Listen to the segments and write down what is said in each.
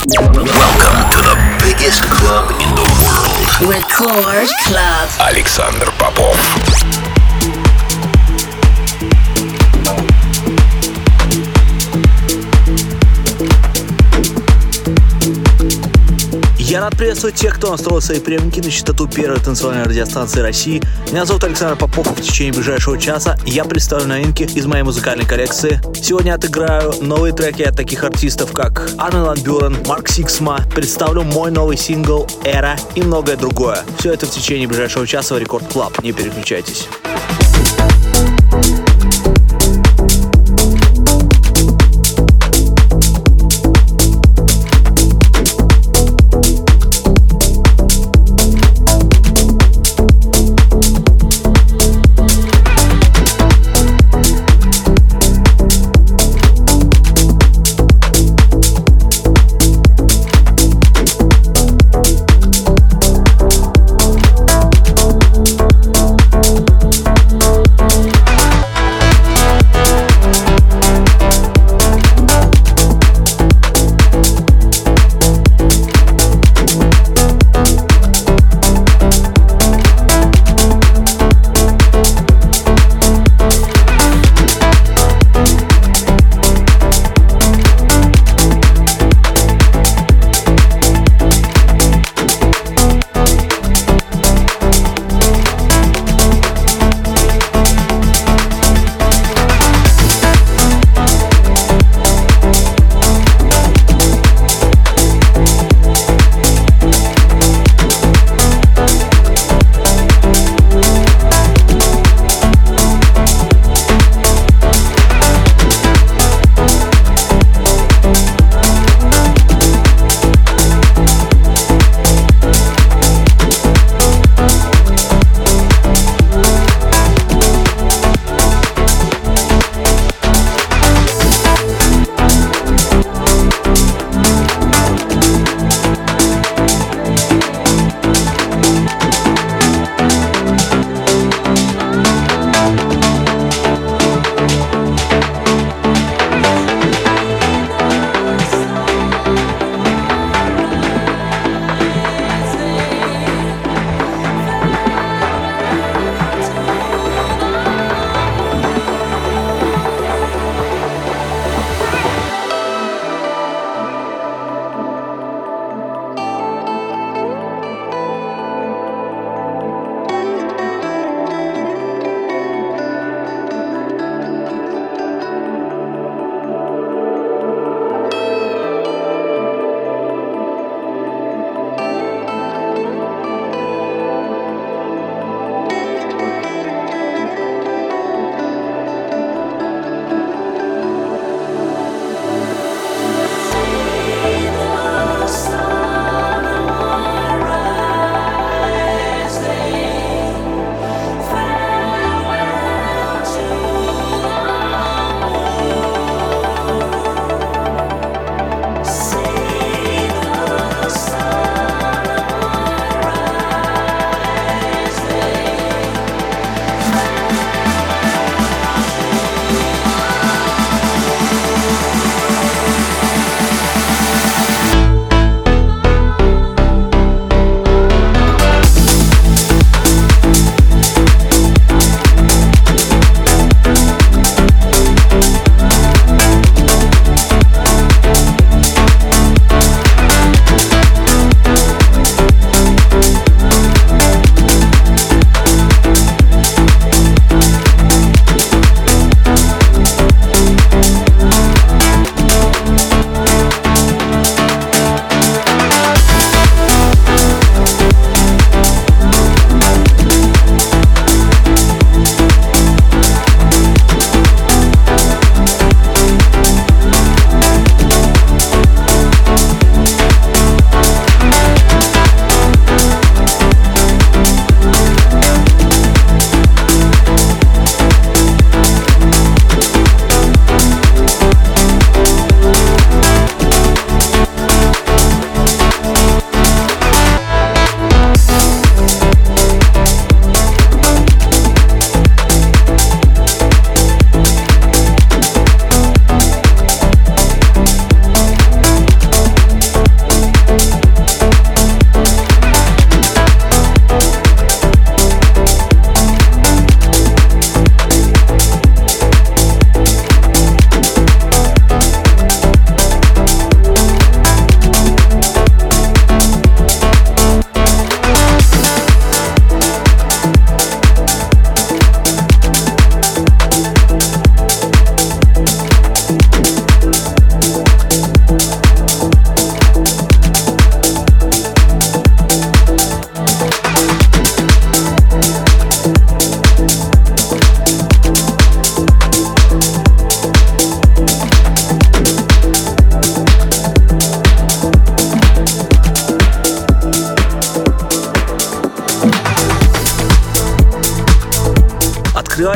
Welcome to the biggest club in the world. Record Club. Александр Попов. Приветствовать тех, кто настроил свои приемники на частоту первой танцевальной радиостанции России. Меня зовут Александр Попов, в течение ближайшего часа я представлю новинки из моей музыкальной коллекции. Сегодня отыграю новые треки от таких артистов, как Армин Ван Бюрен, Марк Сиксма, представлю мой новый сингл «Era» и многое другое. Все это в течение ближайшего часа в Record Club. Не переключайтесь.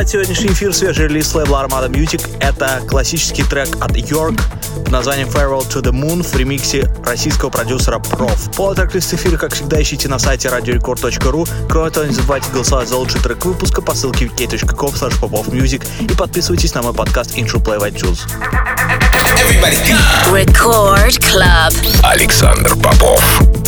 Открывает сегодняшний эфир свежий релиз лейбла Armada Music. Это классический трек от York под названием Farewell to the Moon в ремиксе российского продюсера Prof. Полный трек-лист эфира, как всегда, ищите на сайте radiorecord.ru. Кроме того, не забывайте голосовать за лучший трек выпуска по ссылке wiki.com popofmusic и подписывайтесь на мой подкаст Intro Play в iTunes. Record Club. Александр Попов.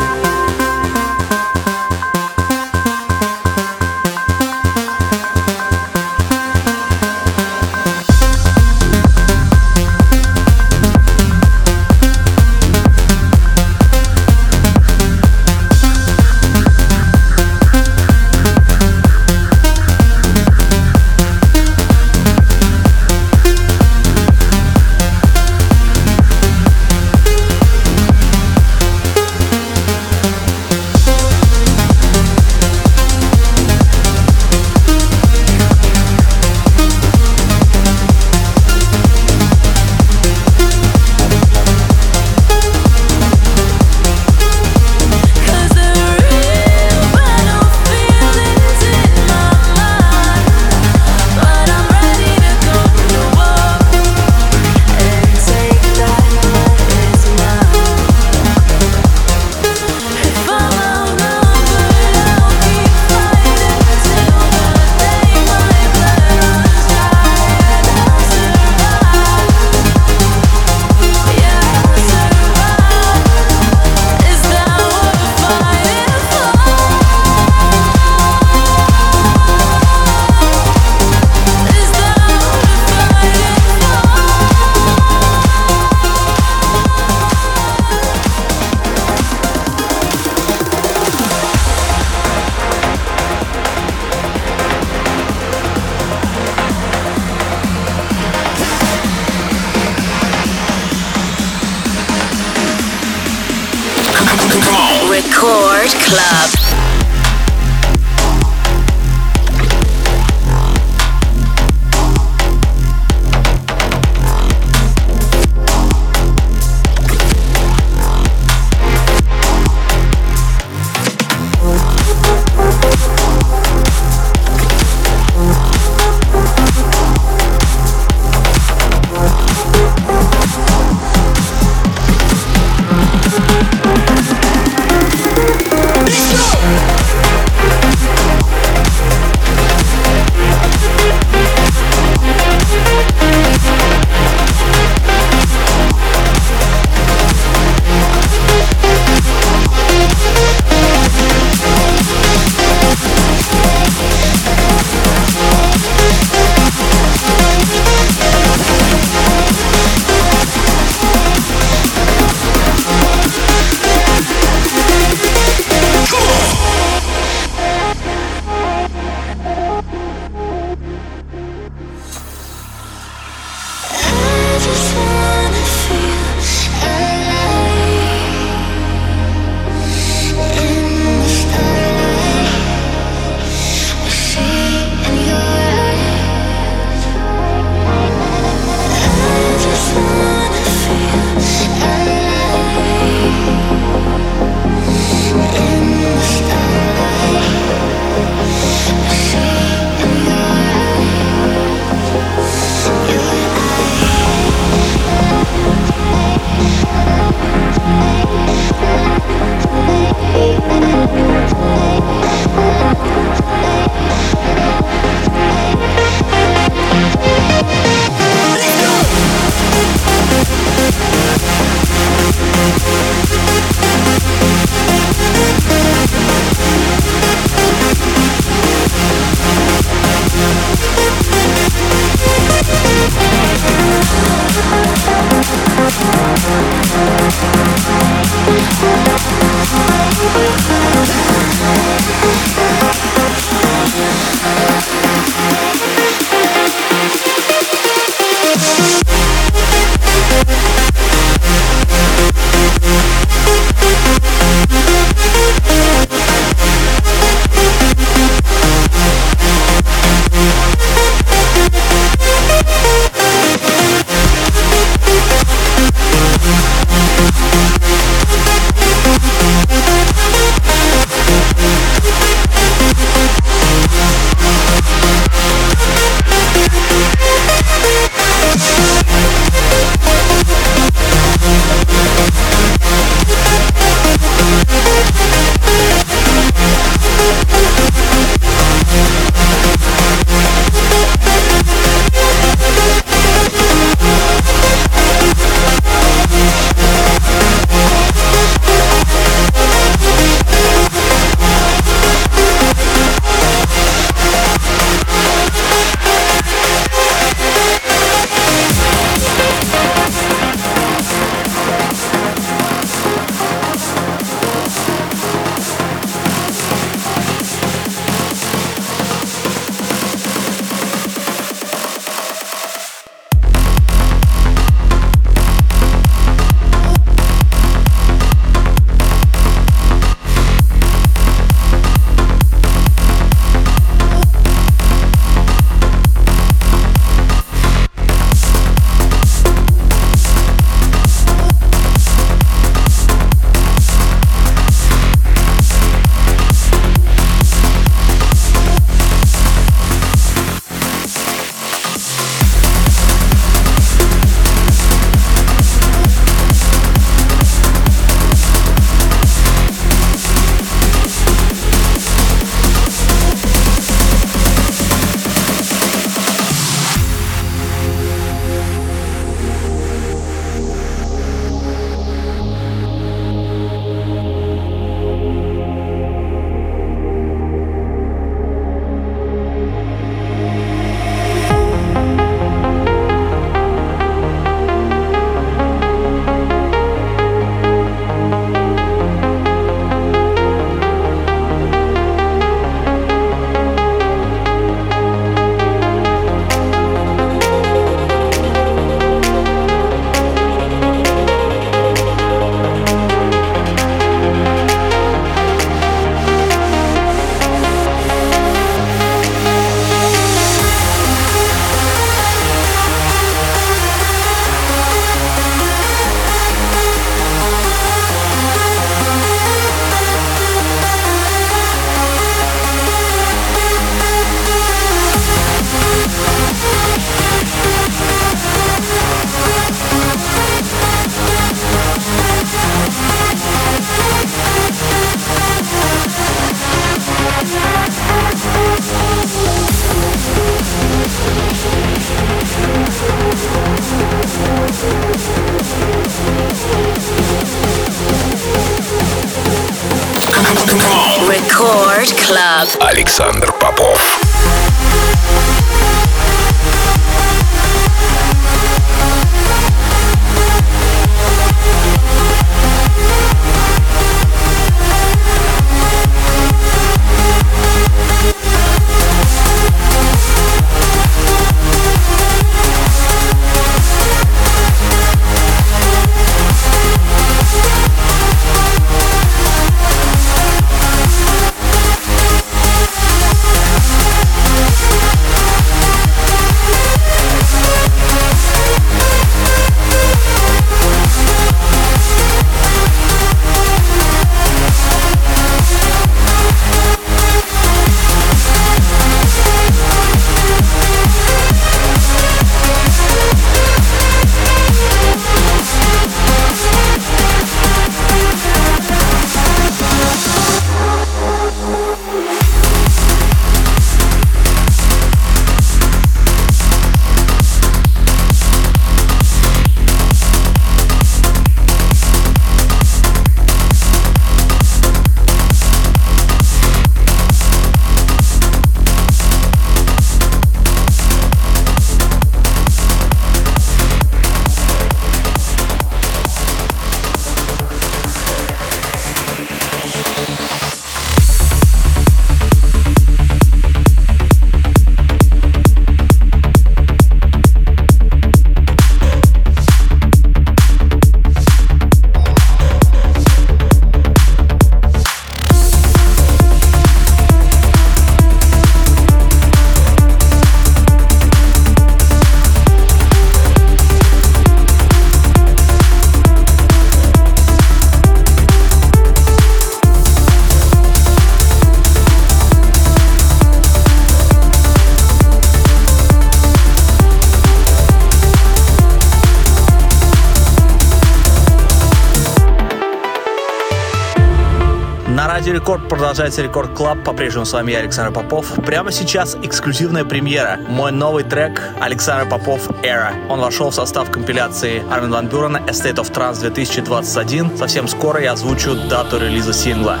Рекорд продолжается Record Club. По-прежнему с вами я, Александр Попов. Прямо сейчас эксклюзивная премьера. Мой новый трек Александр Попов Era. Он вошел в состав компиляции Армин Ван Бюрена A State of Trance 2021. Совсем скоро я озвучу дату релиза сингла.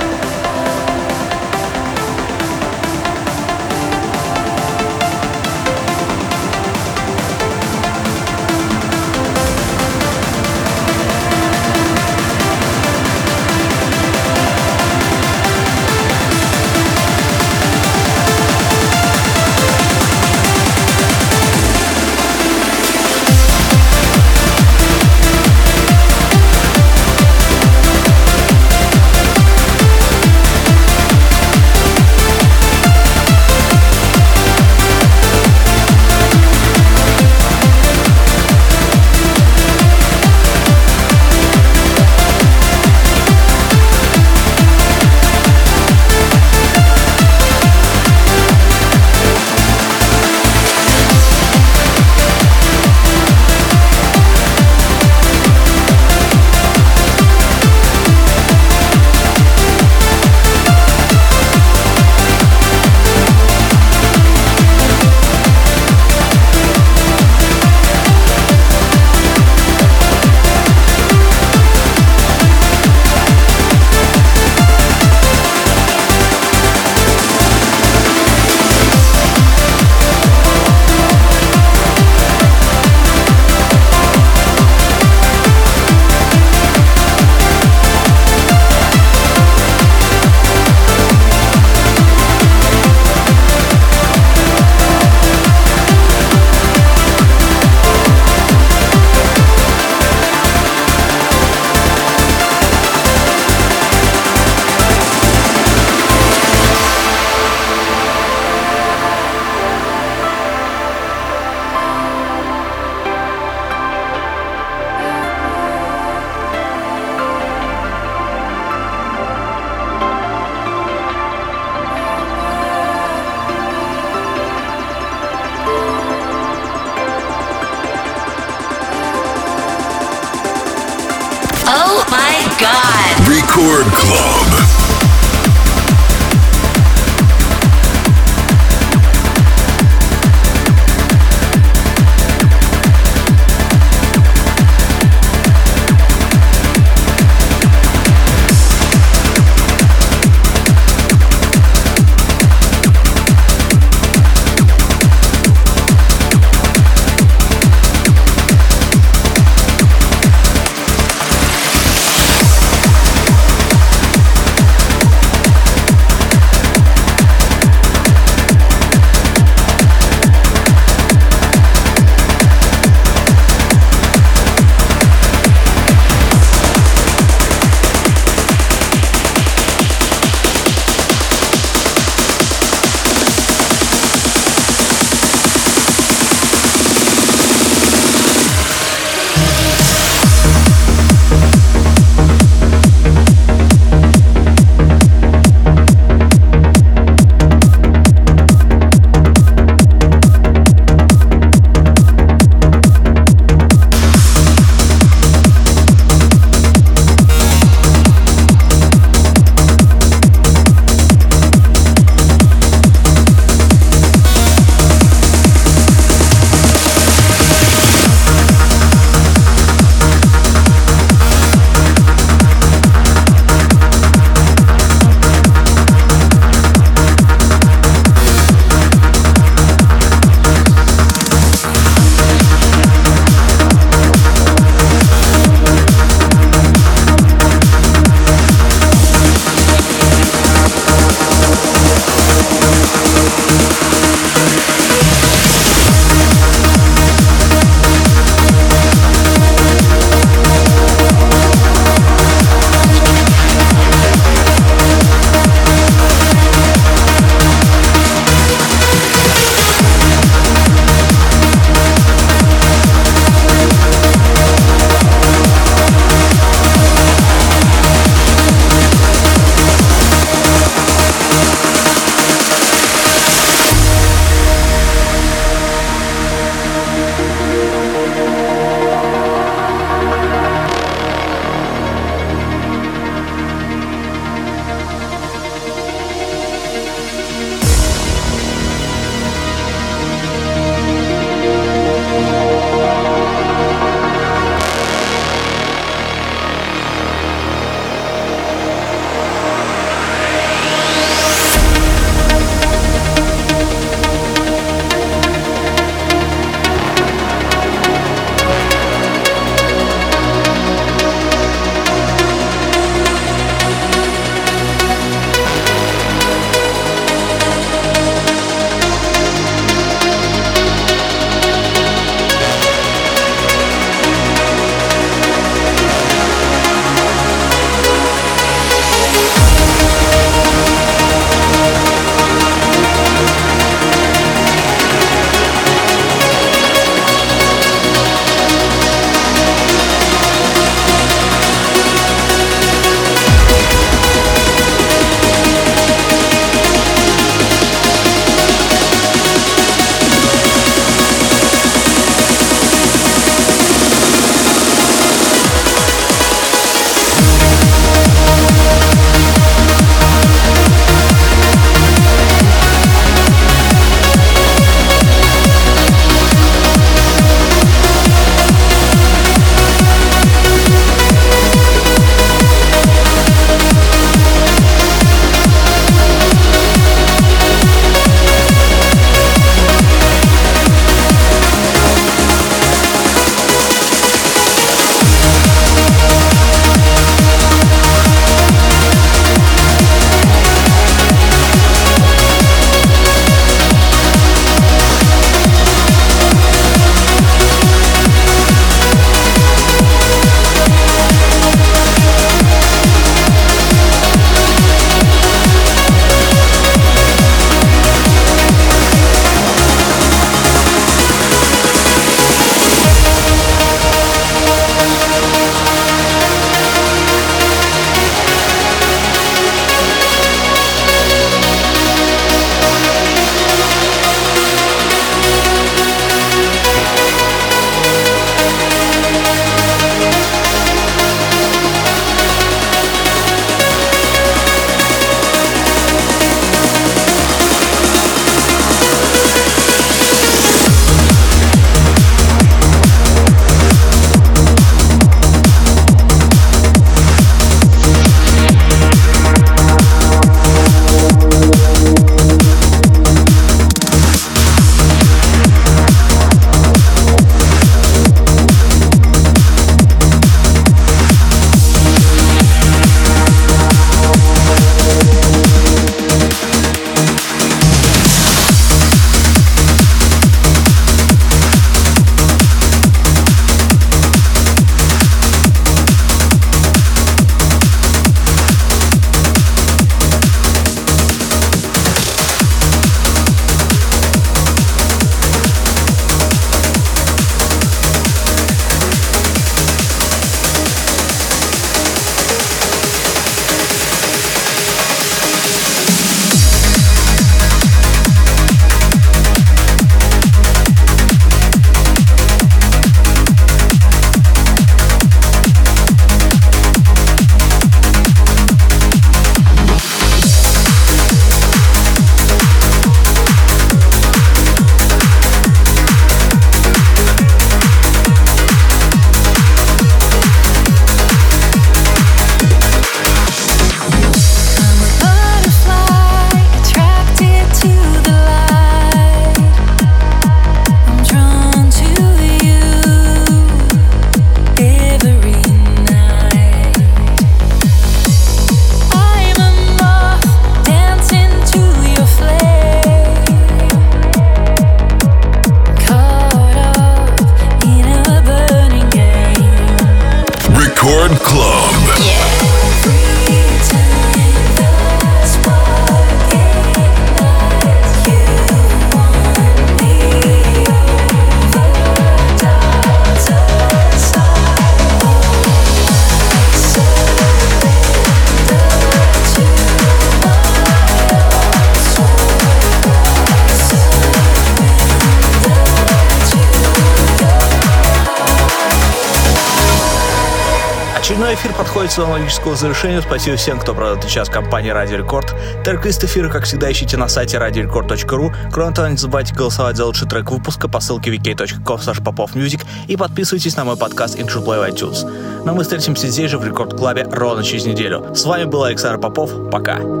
Своему логическому завершению. Спасибо всем, кто провел этот час компании Радио Рекорд. Трек-лист эфира, как всегда, ищите на сайте radiorecord.ru. Кроме того, не забывайте голосовать за лучший трек выпуска по ссылке wiki.com popovmusic и подписывайтесь на мой подкаст Intro Play в iTunes. Но мы встретимся здесь же в Рекорд Клабе ровно через неделю. С вами был Александр Попов. Пока.